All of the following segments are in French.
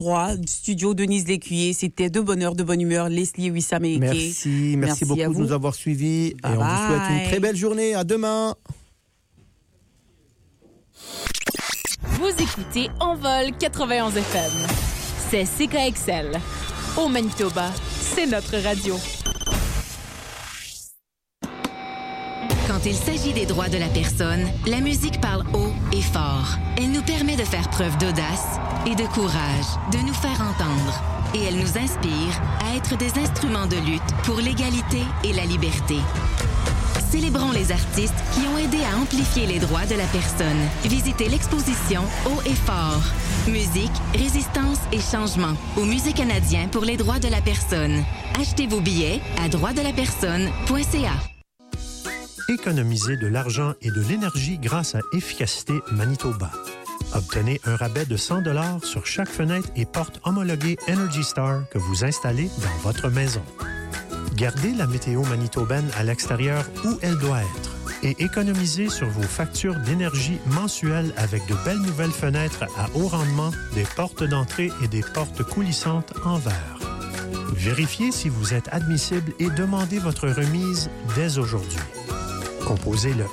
droit du studio Denise Lécuyer. C'était de bonne heure, de bonne humeur. Leslie Wissam et Merci, merci, beaucoup de nous avoir suivis. et on vous souhaite une très belle journée. À demain. Vous écoutez Envol 91 FM. C'est CKXL. Au Manitoba, c'est notre radio. Quand il s'agit des droits de la personne, la musique parle haut et fort. Elle nous permet de faire preuve d'audace et de courage, de nous faire entendre. Et elle nous inspire à être des instruments de lutte pour l'égalité et la liberté. Célébrons les artistes qui ont aidé à amplifier les droits de la personne. Visitez l'exposition Haut et fort. Musique, résistance et changement au Musée canadien pour les droits de la personne. Achetez vos billets à droitsdelapersonne.ca. Économisez de l'argent et de l'énergie grâce à Efficacité Manitoba. Obtenez un rabais de 100 sur chaque fenêtre et porte homologuée Energy Star que vous installez dans votre maison. Gardez la météo manitobaine à l'extérieur où elle doit être et économisez sur vos factures d'énergie mensuelles avec de belles nouvelles fenêtres à haut rendement, des portes d'entrée et des portes coulissantes en verre. Vérifiez si vous êtes admissible et demandez votre remise dès aujourd'hui. Composez le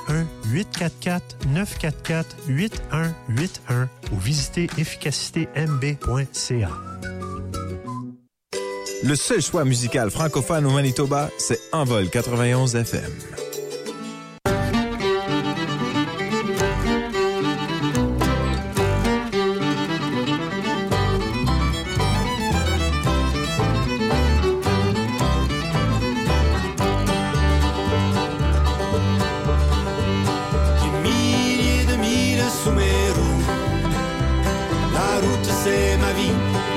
1-844-944-8181 ou visitez efficacitymb.ca. Le seul choix musical francophone au Manitoba, c'est Envol 91 FM.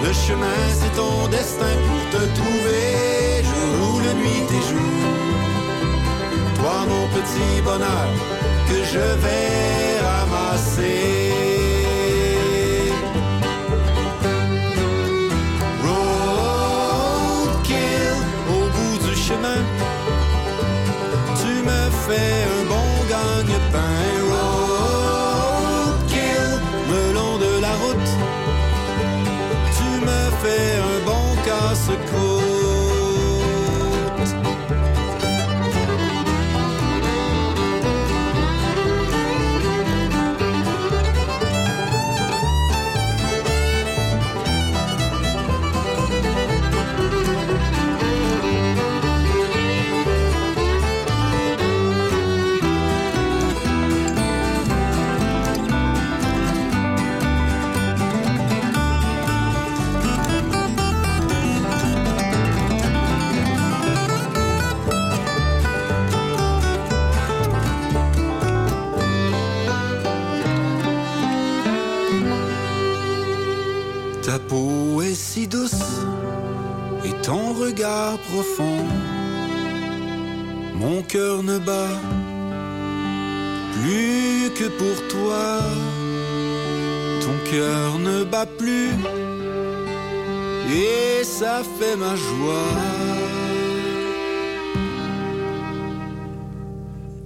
Le chemin c'est ton destin pour te trouver. Je roule nuit et jour. Toi mon petit bonheur que je vais ramasser. Regard profond. Mon cœur ne bat plus que pour toi. Ton cœur ne bat plus et ça fait ma joie.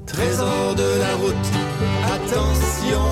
Trésor de la route, attention,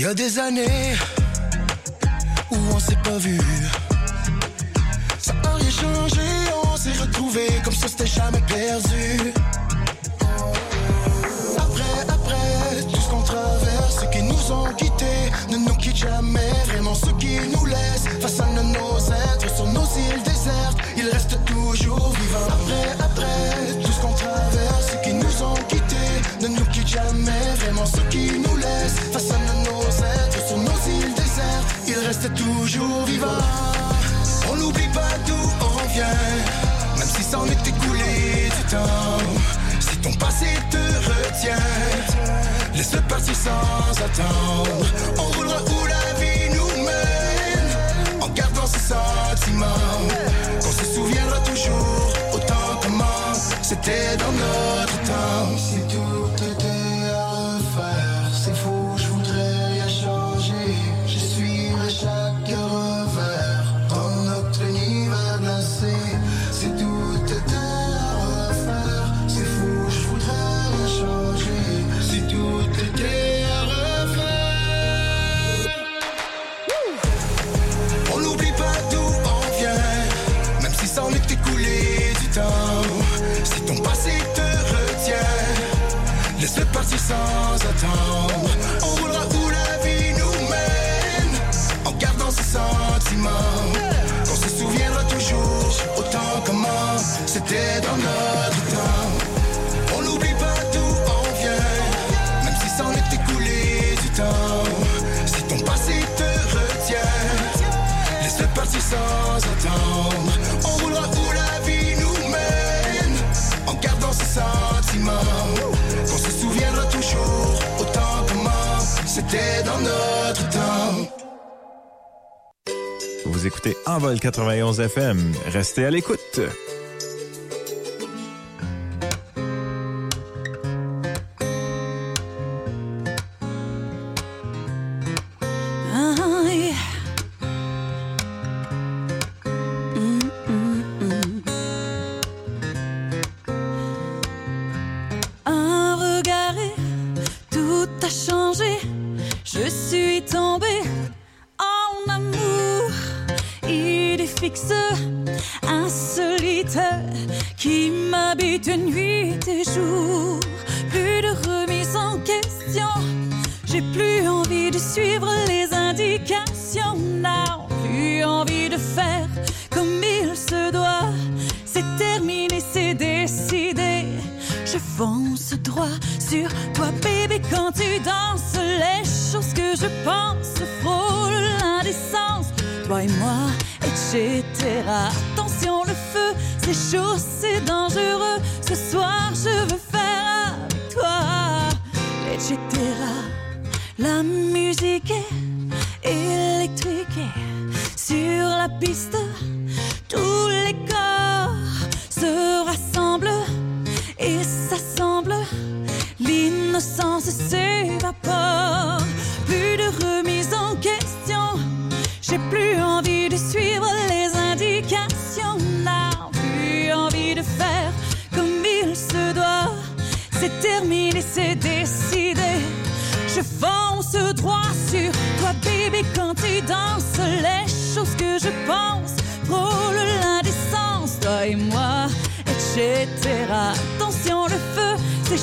Il y a des années où on s'est pas vu. Ça a rien changé, on s'est retrouvés comme si on s'était jamais perdu. Après, après, tout ce qu'on traverse, ceux qui nous ont quittés ne nous quittent jamais. Vraiment, ceux qui nous laissent face à nos ailes. sans attendre. On roulera où la vie nous mène, en gardant ce sentiment. Qu'on se souviendra toujours autant comment c'était dans notre temps. est dans notre temps. On n'oublie pas d'où on vient, même si ça est écoulé du temps. Si ton passé te retient, laisse-le partir sans attendre. On roulera où la vie nous mène, en gardant ses sentiments. Qu'on se souviendra toujours autant comment c'était dans notre temps. Vous écoutez Envol 91 FM. Restez à l'écoute.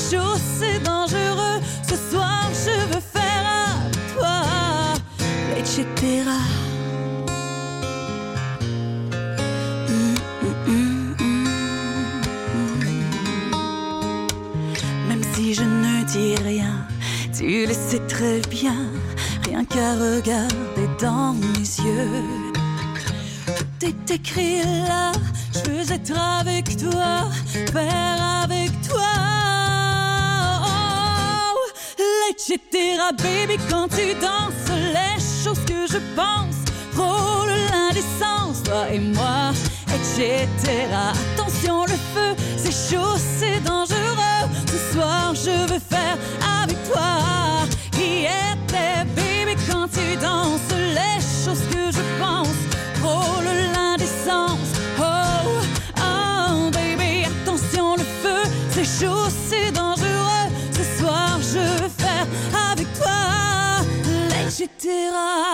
c'est dangereux. Ce soir, je veux faire à toi, etc. Mm, mm, mm, Même si je ne dis rien, tu le sais très bien. Rien qu'à regarder dans mes yeux, tout est écrit là. Je veux être avec toi, faire avec toi. baby, quand tu danses, les choses que je pense, frôle l'indécence, toi et moi, etc. Attention, le feu, c'est chaud, c'est dangereux. Ce soir, je veux faire verras.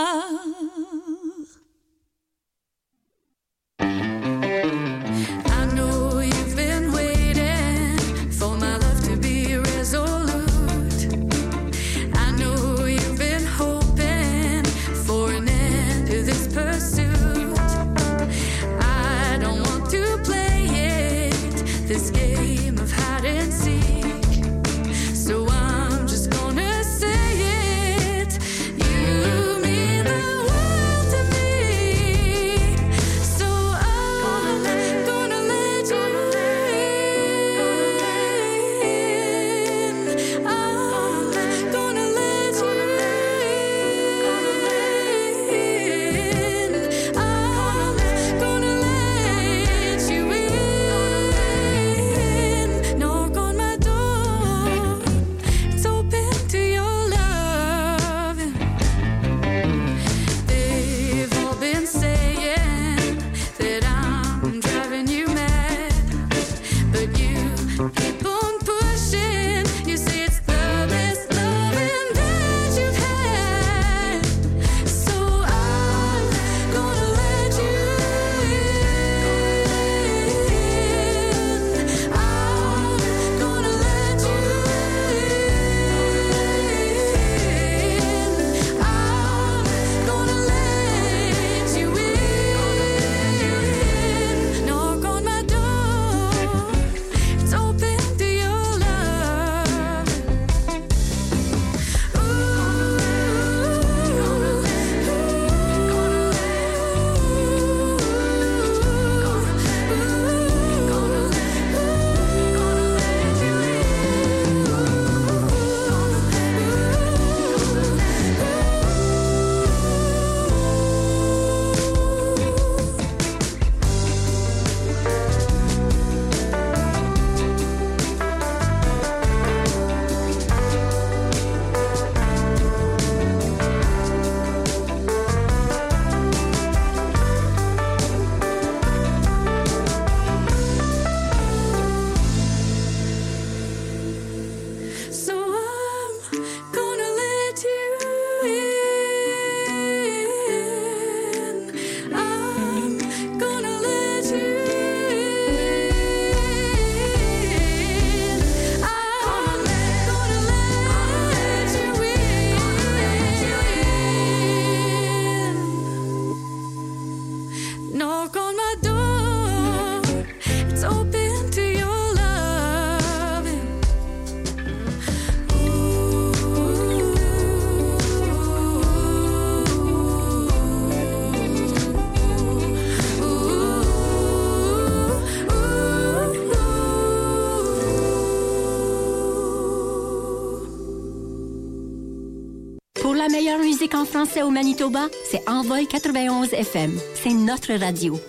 meilleure musique en français au Manitoba, c'est Envoy 91 FM. C'est notre radio.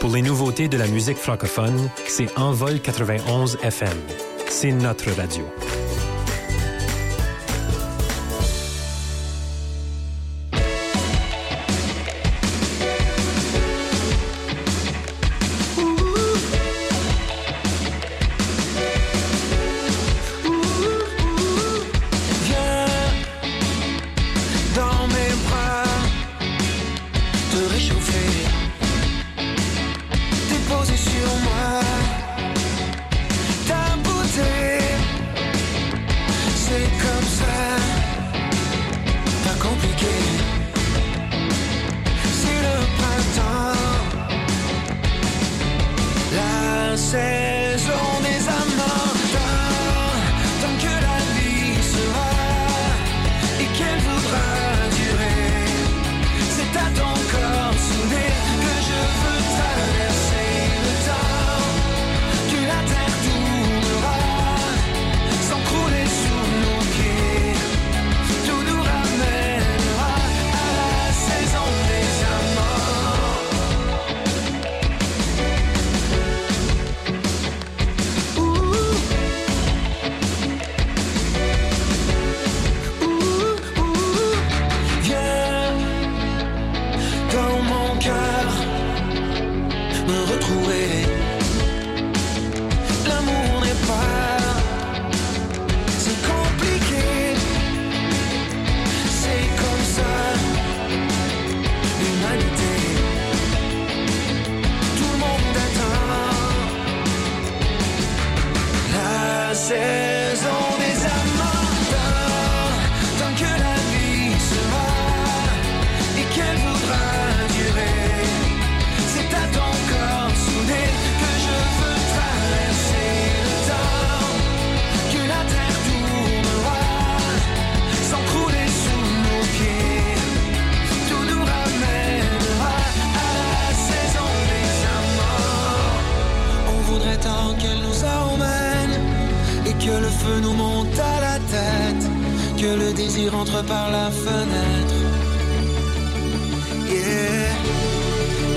Pour les nouveautés de la musique francophone, c'est Envol 91 FM. C'est notre radio. você. feu nous monte à la tête, que le désir entre par la fenêtre. Yeah.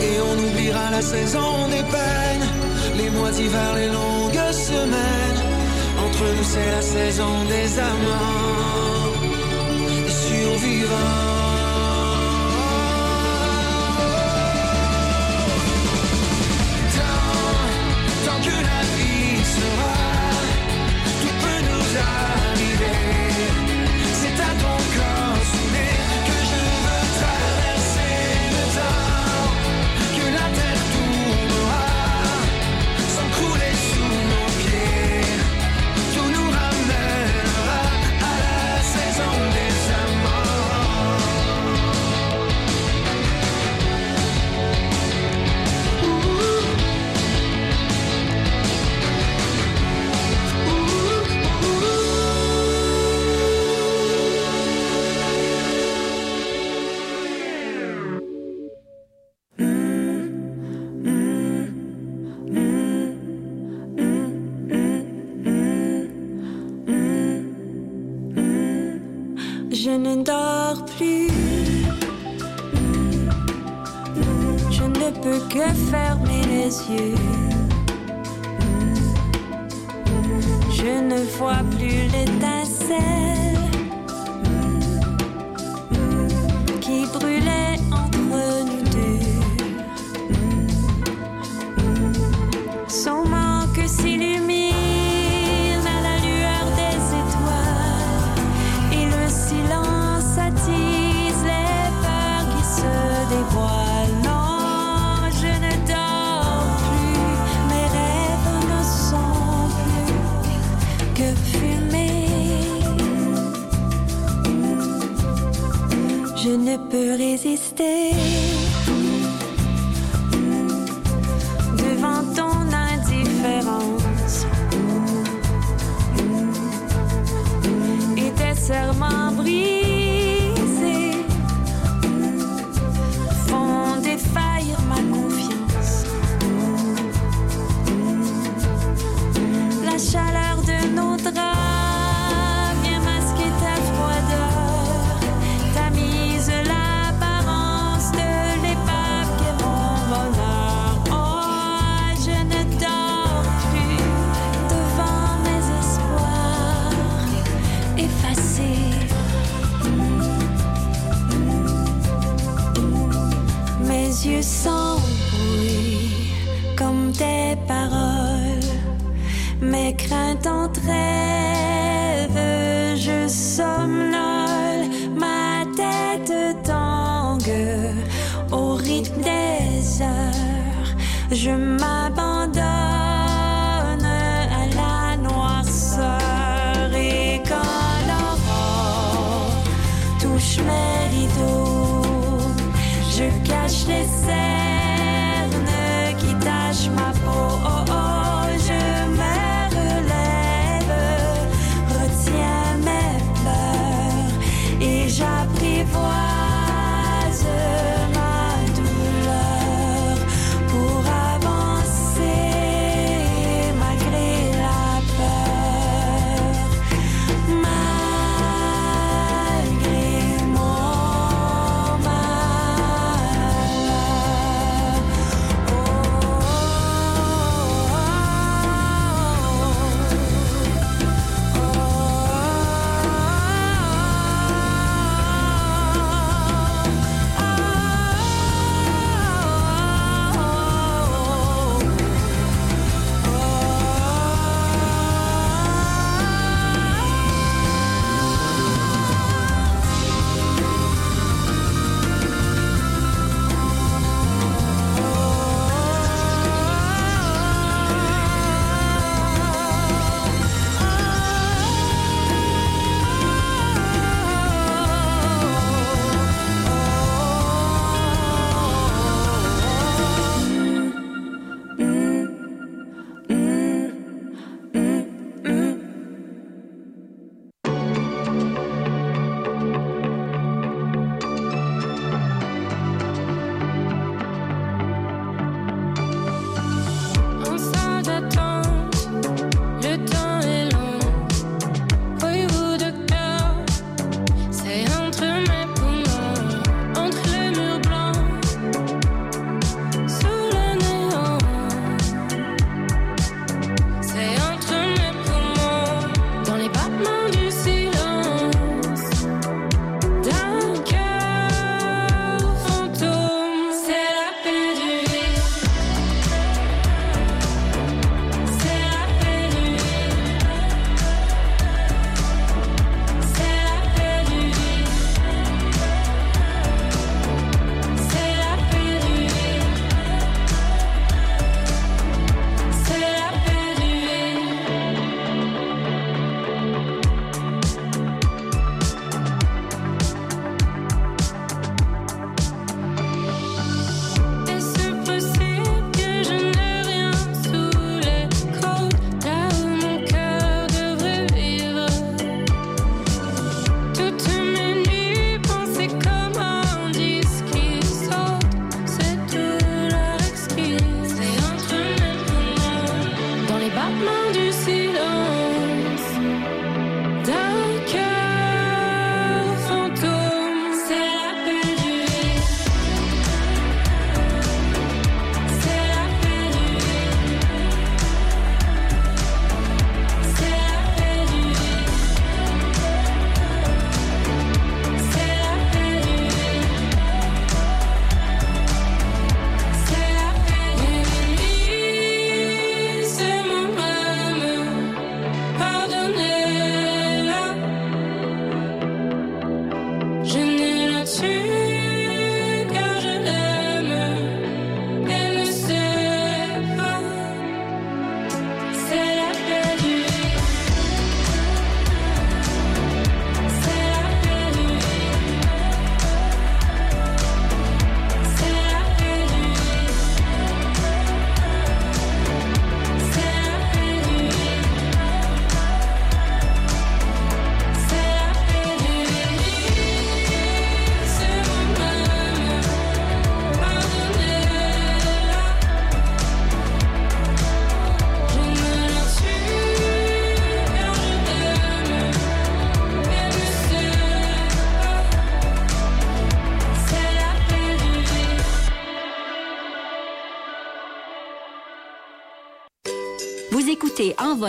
Et on oubliera la saison des peines, les mois d'hiver, les longues semaines. Entre nous, c'est la saison des amants, survivants. peux que fermer les yeux. Je ne vois plus l'étincelle. Je peux résister. mes rideaux, je cache les cernes qui tachent ma peau. Oh, oh.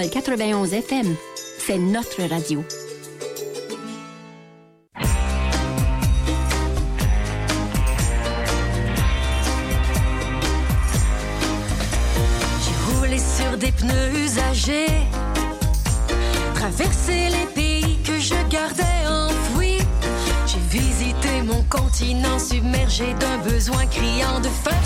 91 FM. C'est notre radio. J'ai roulé sur des pneus usagés, traversé les pays que je gardais enfouis. J'ai visité mon continent submergé d'un besoin criant de faire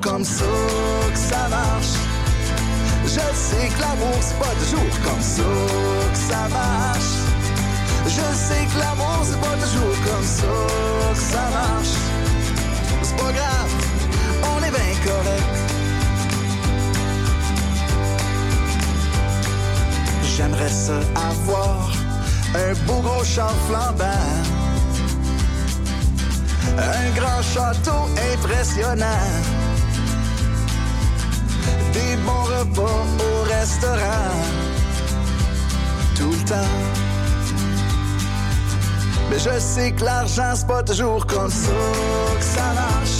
comme ça que ça marche. Je sais que l'amour, c'est pas toujours comme ça que ça marche. Je sais que l'amour, c'est pas toujours comme ça que ça marche. C'est pas grave, on est bien correct. J'aimerais ça avoir un beau gros char flambant. Un grand château impressionnant. Des bons repas au restaurant. Tout le temps. Mais je sais que l'argent, c'est pas toujours comme ça que ça marche.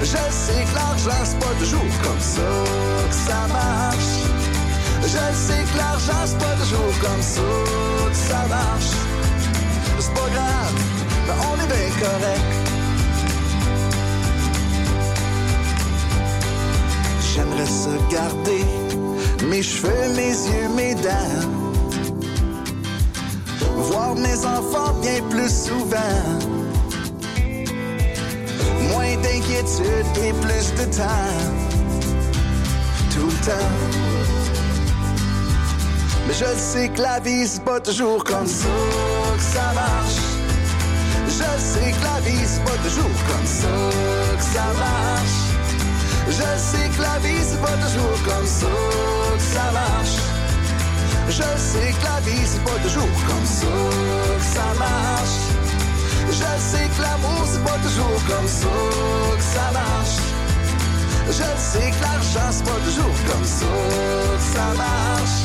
Je sais que l'argent, c'est pas toujours comme ça que ça marche. Je sais que l'argent, c'est pas toujours comme ça que ça marche. C'est pas grave, mais on est bien correct. J'aimerais ça garder mes cheveux, mes yeux, mes dents. Voir mes enfants bien plus souvent. Moins d'inquiétude et plus de temps. Tout le temps. Mais je sais que la vie, c'est pas toujours comme ça que ça marche. Je sais que la vie, c'est pas toujours comme ça que ça marche. Je sais que la vie, c'est pas toujours comme ça que ça marche. Je sais que la vie, c'est pas toujours comme ça que ça marche. Je sais que l'amour, c'est pas toujours comme ça que ça marche. Je sais que l'argent, c'est pas toujours comme ça que ça marche.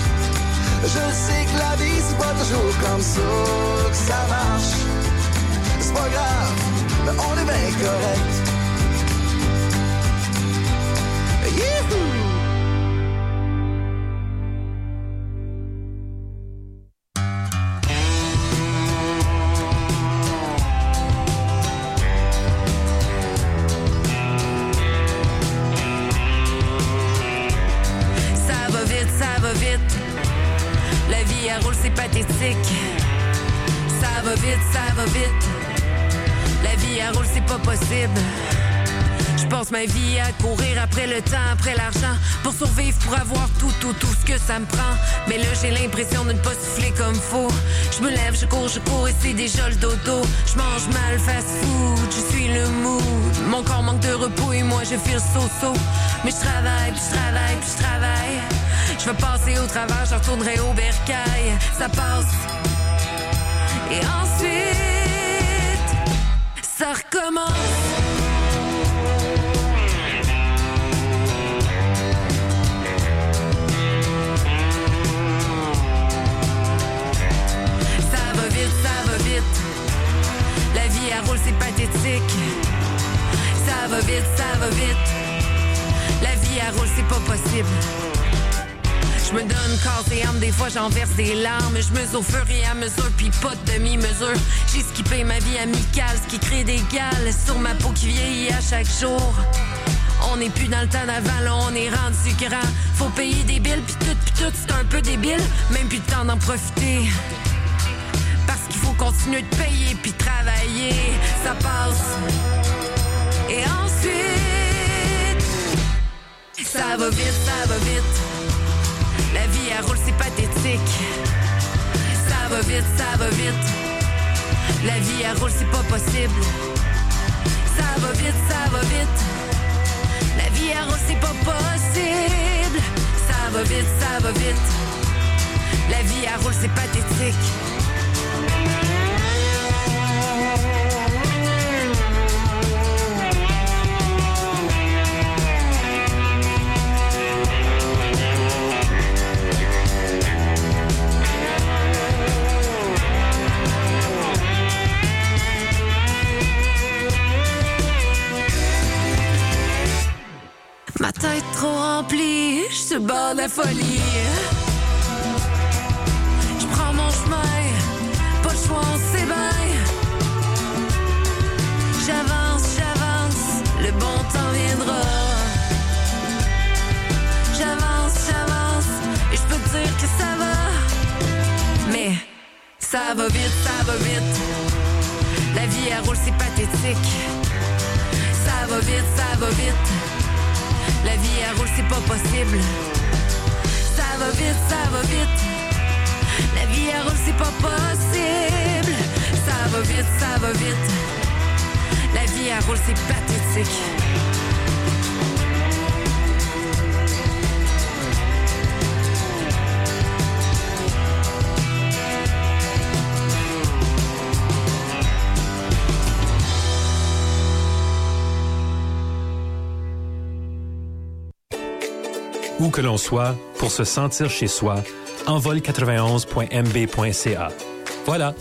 Je sais que la vie, c'est pas toujours comme ça que ça marche. C'est pas grave, mais on est bien correct. Me prend. Mais là, j'ai l'impression de ne pas souffler comme faux. Je me lève, je cours, je cours et c'est déjà le dodo. Je mange mal, fast food, je suis le mood. Mon corps manque de repos et moi, je file so-so. Mais je travaille, puis je travaille, puis je travaille. Je vais passer au travers, je retournerai au bercail. Ça passe. Et ensuite, ça recommence. Vie à roule, c'est pathétique. Ça va vite, ça va vite. La vie à roule, c'est pas possible. Je me donne corps et âme, des fois j'en verse des larmes. Je mesure au fur et à mesure, puis pas de demi-mesure. J'ai skippé ma vie amicale, ce qui crée des gales sur ma peau qui vieillit à chaque jour. On n'est plus dans le temps d'avant, on est rendu grand. Faut payer des billes, puis tout, puis tout, c'est un peu débile. Même plus de temps d'en profiter. Parce qu'il faut continuer de payer, puis Ça passe. Et ensuite, ça va vite, ça va vite. La vie à roule, c'est pathétique. Ça va vite, ça va vite. La vie à roule, c'est pas possible. Ça va vite, ça va vite. La vie à roule, c'est pas possible. Ça va vite, ça va vite. La vie à roule, c'est pathétique. Sur le bord de la folie. Je prends mon chemin, pas le choix, on bien. J'avance, j'avance, le bon temps viendra. J'avance, j'avance, et je peux te dire que ça va. Mais ça va vite, ça va vite. La vie à roule, c'est pathétique. Ça va vite, ça va vite. La vie à roule, c'est pas possible. Ça va vite, ça va vite. La vie à roule, c'est pas possible. Ça va vite, ça va vite. La vie à roule, c'est pathétique. Où que l'on soit, pour se sentir chez soi, envol91.mb.ca. Voilà.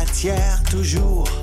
Chocolatières toujours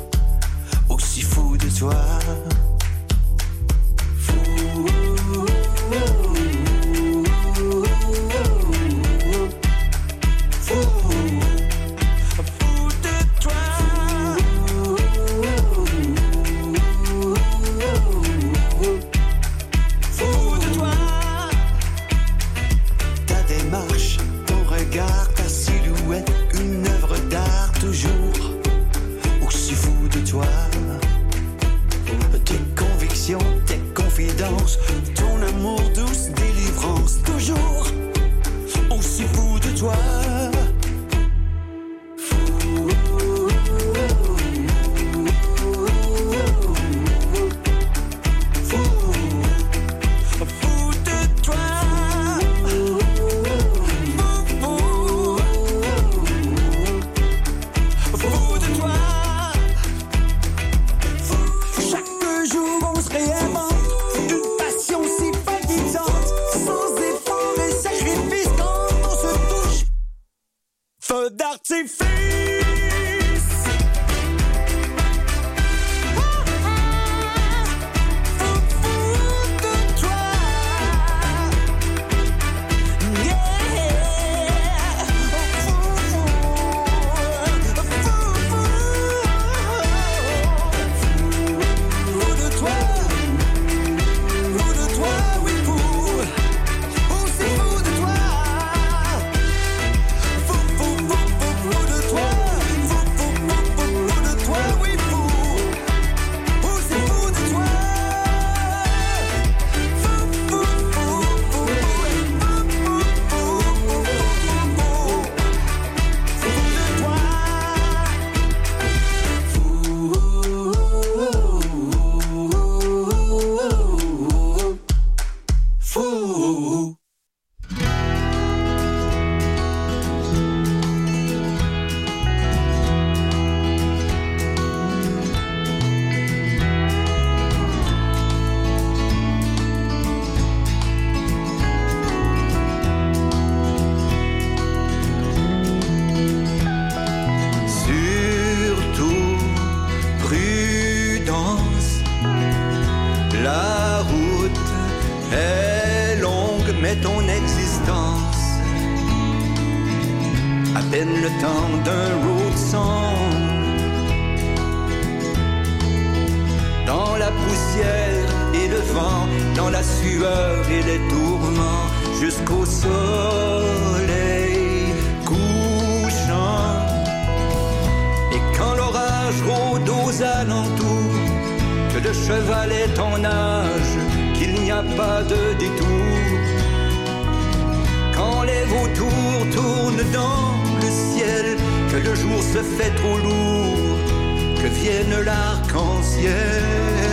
vienne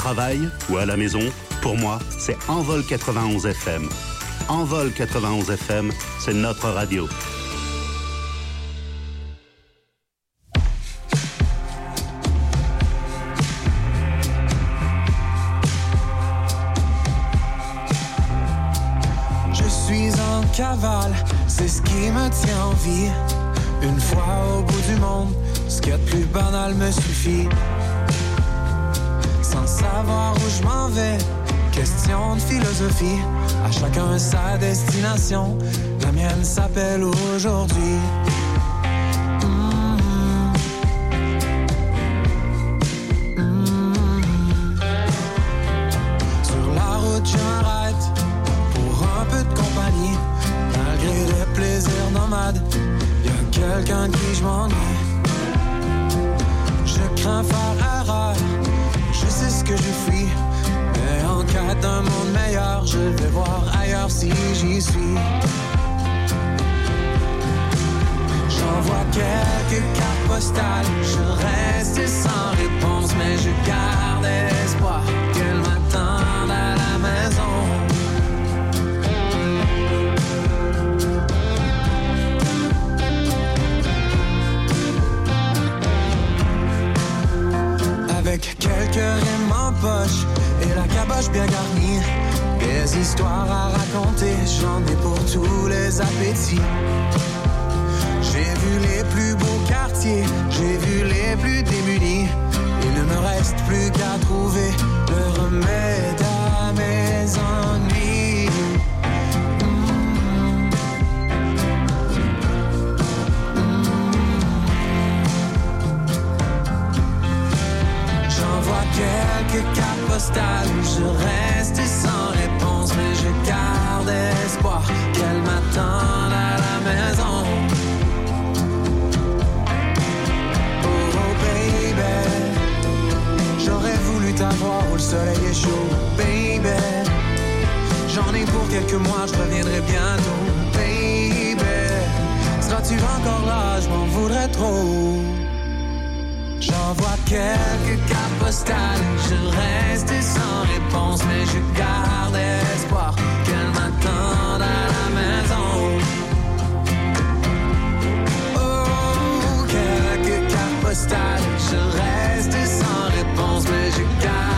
travail ou à la maison, pour moi, c'est Envol 91 FM. Envol 91 FM, c'est notre radio. Je suis en cavale, c'est ce qui me tient en vie. Une fois au bout du monde, ce qu'il y a de plus banal me suffit. Sans savoir où je m'en vais, question de philosophie. À chacun sa destination, la mienne s'appelle aujourd'hui. Mhm. Mhm. Sur la route, je m'arrête pour un peu de compagnie. Malgré les plaisirs nomades, y a quelqu'un qui je m'ennuie. Je crains faire erreur, je fuis. Mais en cas d'un monde meilleur, je vais voir ailleurs si j'y suis. J'envoie quelques cartes postales, je reste sans réponse, mais je garde espoir quelques rimes en poche et la caboche bien garnie. Des histoires à raconter, j'en ai pour tous les appétits. J'ai vu les plus beaux quartiers, j'ai vu les plus démunis. Il ne me reste plus qu'à trouver le remède à mes ennuis. Quelques cartes postales, je reste sans réponse, mais je garde espoir qu'elle m'attende à la maison. Oh, baby, j'aurais voulu t'avoir où le soleil est chaud, baby. J'en ai pour quelques mois, je reviendrai bientôt, baby. Seras-tu encore là, je m'en voudrais trop. J'envoie quelques cartes postales, je reste sans réponse, mais je garde espoir qu'elle m'attende à la maison. Oh, quelques cartes postales, je reste sans réponse, mais je garde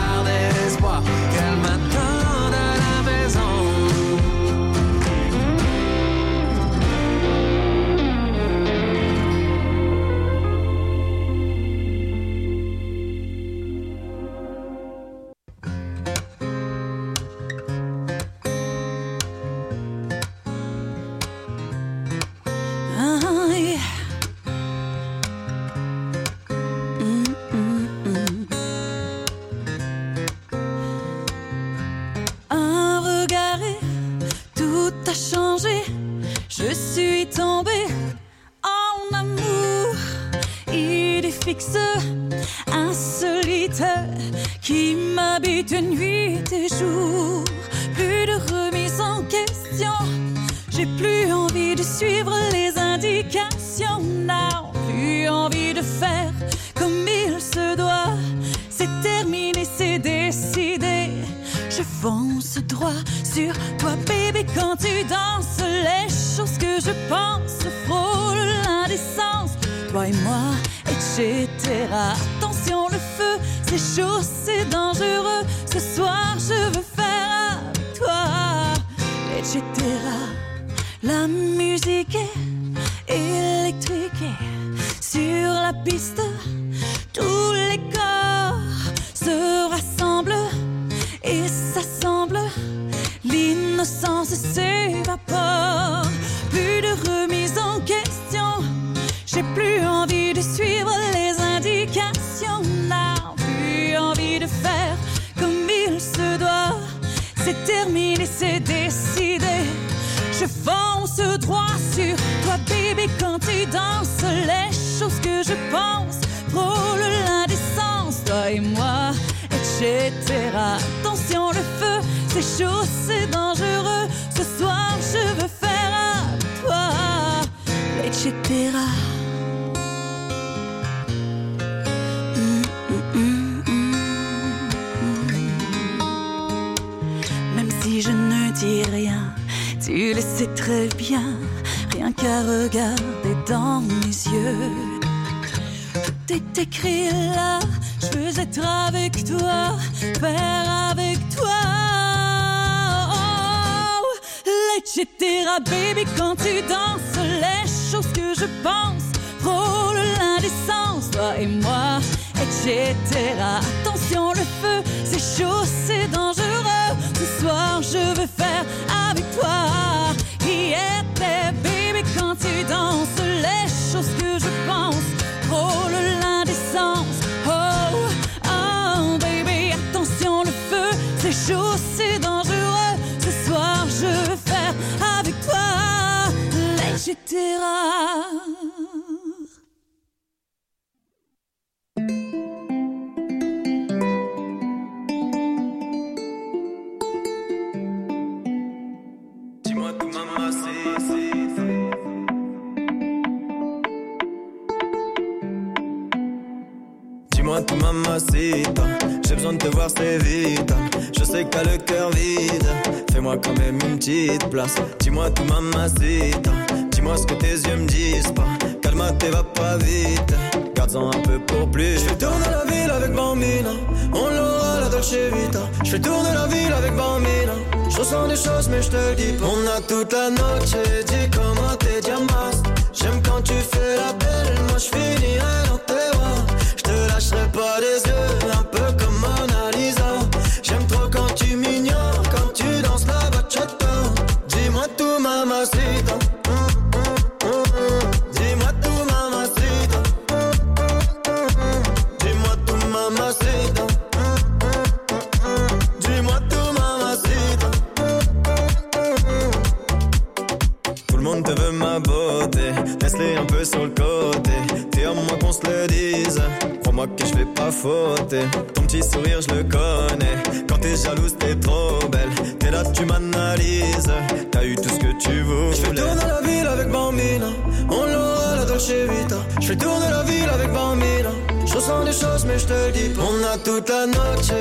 sur la piste. Tous les chaud, c'est dangereux. Ce soir, je veux faire avec toi, etc. Même si je ne dis rien, tu le sais très bien, rien qu'à regarder dans mes yeux. Tout est écrit là, je veux être avec toi, faire avec etc. Baby, quand tu danses, les choses que je pense frôlent l'indécence, toi et moi, etc. Attention, le feu, c'est chaud, c'est dangereux. Ce soir, je veux faire avec toi. Yeah, baby, quand tu danses, les choses que je pense l'indécence. Oh, oh, baby, attention, le feu, c'est chaud, Dis-moi tout, maman, Dis-moi tout mamacita J'ai besoin de te voir c'est vite. Je sais que t'as le cœur vide. Fais-moi quand même une petite place. Dis-moi tout mamacita Dis-moi ce que tes yeux me disent pas. Calme, va pas vite. Garde-en un peu pour plus. Je fais tourner la ville avec Bambina. On l'aura la Dolce Vita. Je fais tourner la ville avec Bambina. Je ressens des choses, mais je te dis pas. On a toute la noche, dis comment t'es diamas. J'aime quand tu fais la belle, moi je finirai dans ta The noche.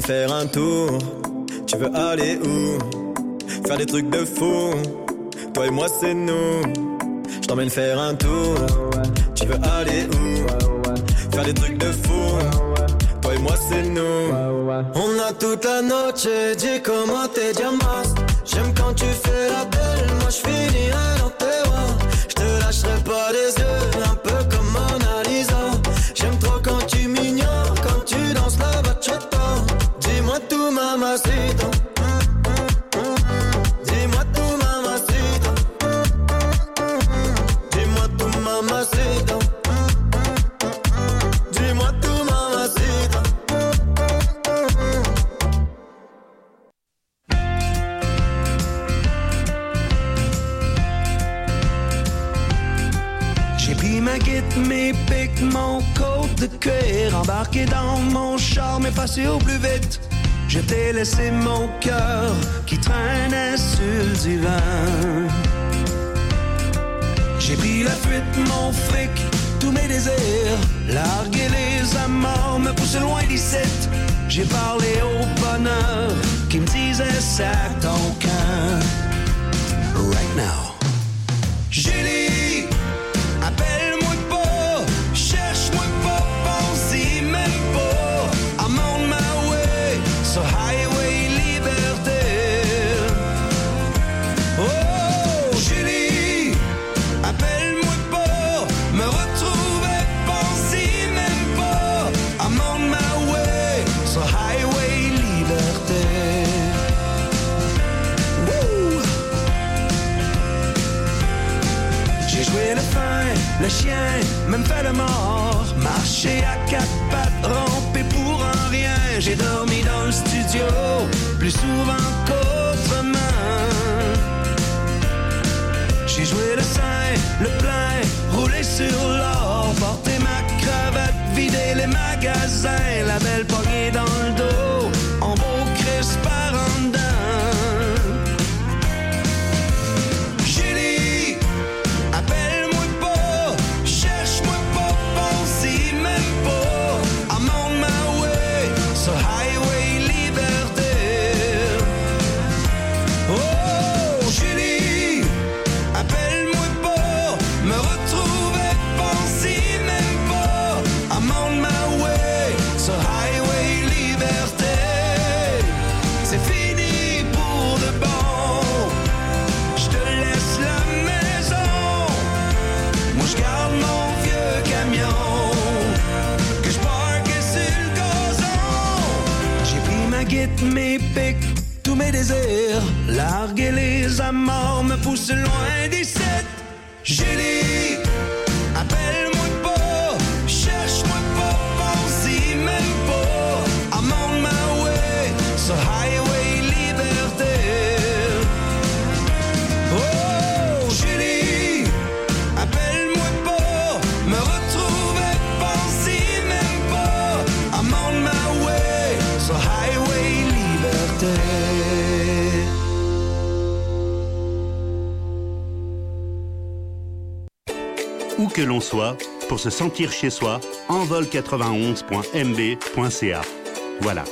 faire un tour. Tu veux aller où? Faire des trucs de fou. Toi et moi, c'est nous. Je t'emmène faire un tour. Tu veux aller où? Faire des trucs de fou. Toi et moi, c'est nous. On a toute la noche. Dis comment t'es diamas. J'aime quand tu fais la belle. Moi, je finirai dans tes bras. Je te lâcherai pas les yeux. passé au plus vite. Je t'ai laissé mon cœur qui traînait sur le divan. J'ai pris la fuite, mon fric, tous mes désirs. Larguer les amants, me pousser loin d'ici. J'ai parlé au bonheur qui me disait ça ton camp. Right now. J'ai le chien, même fait le mort. Marcher à quatre pattes, ramper pour un rien. J'ai dormi dans le studio, plus souvent qu'autrement. J'ai joué le sein, le plein, roulé sur l'or, porté ma cravate, vidé les magasins, la belle poignée dans le dos larguer les amants me pousse loin. que l'on soit, pour se sentir chez soi, envol91.mb.ca. Voilà,